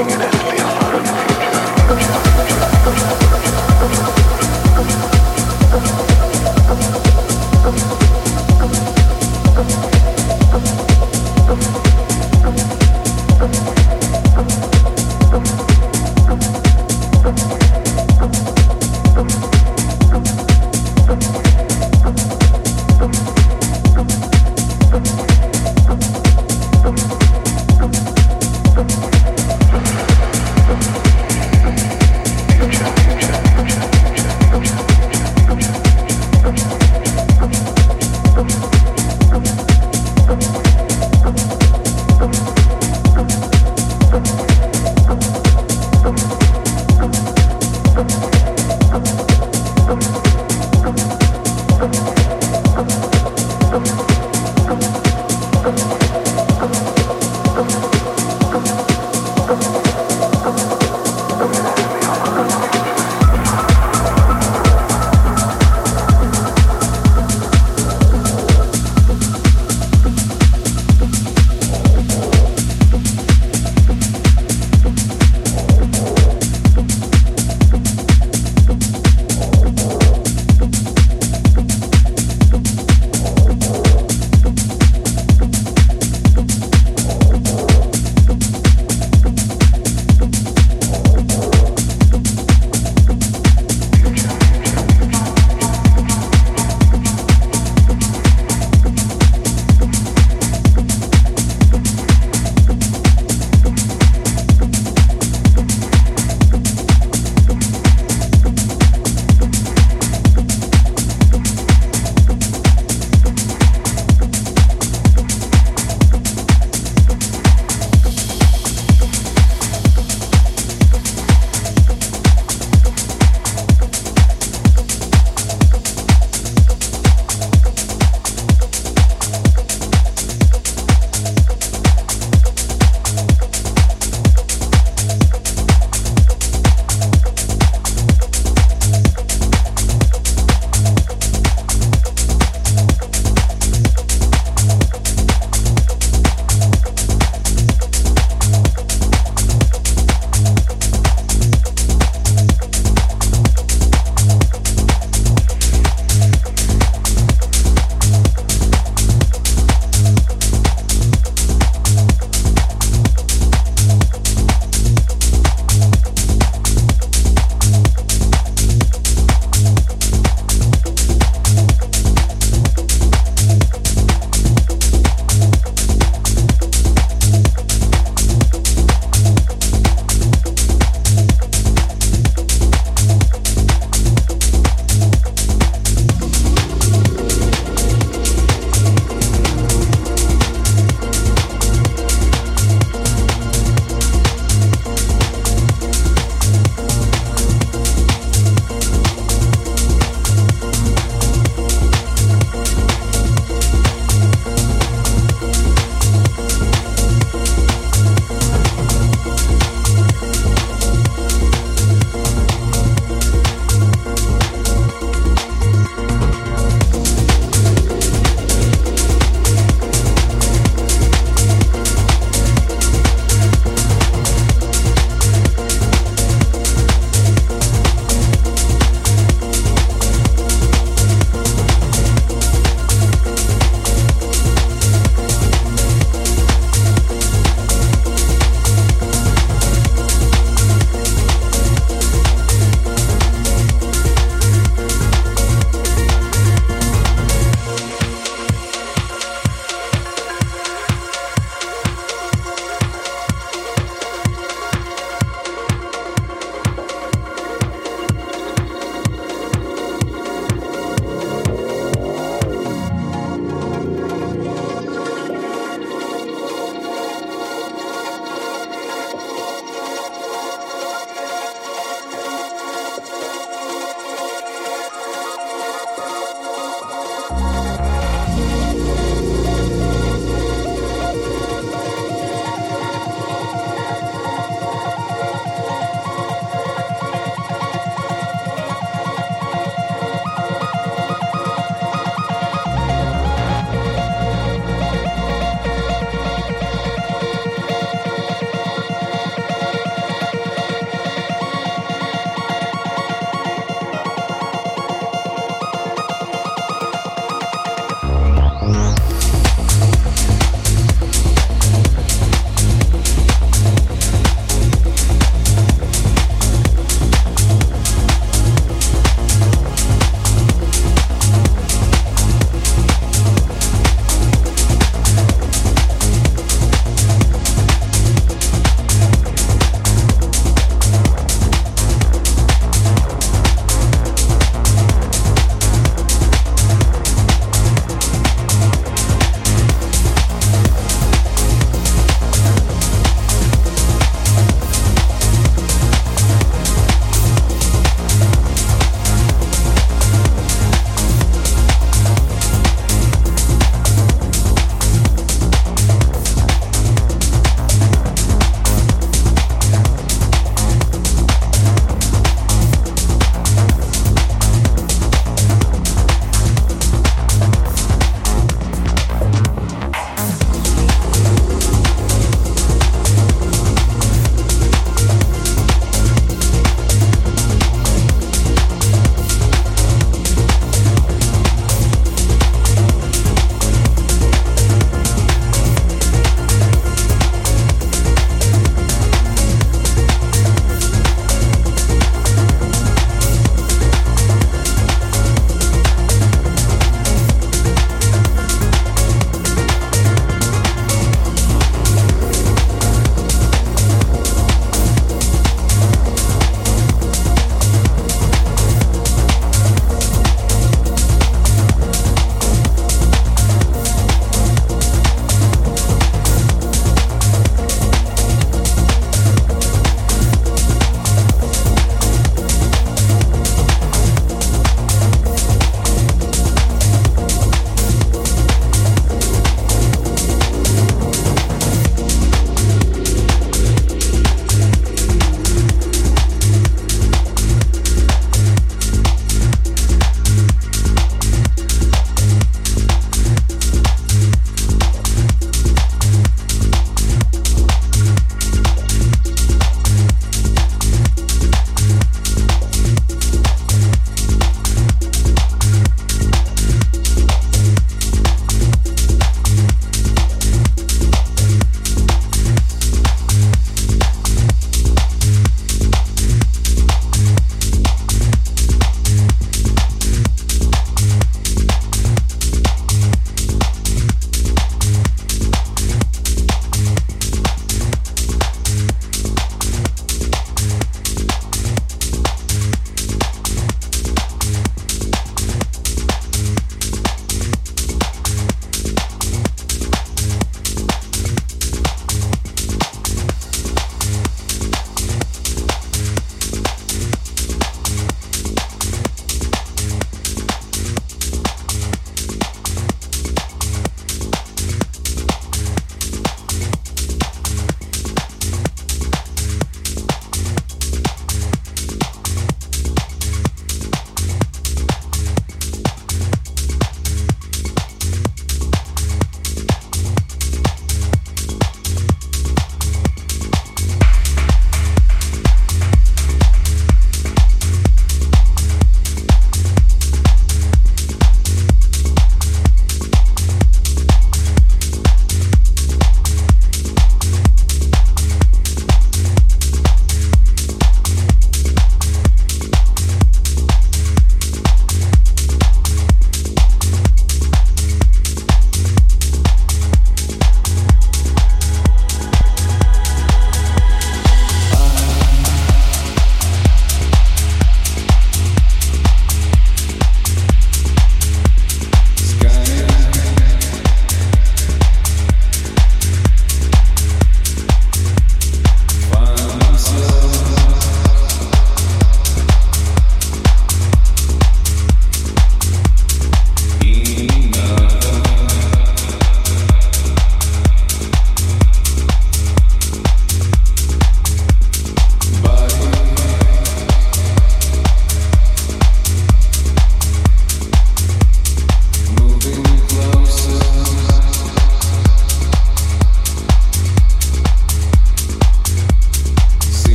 coming in.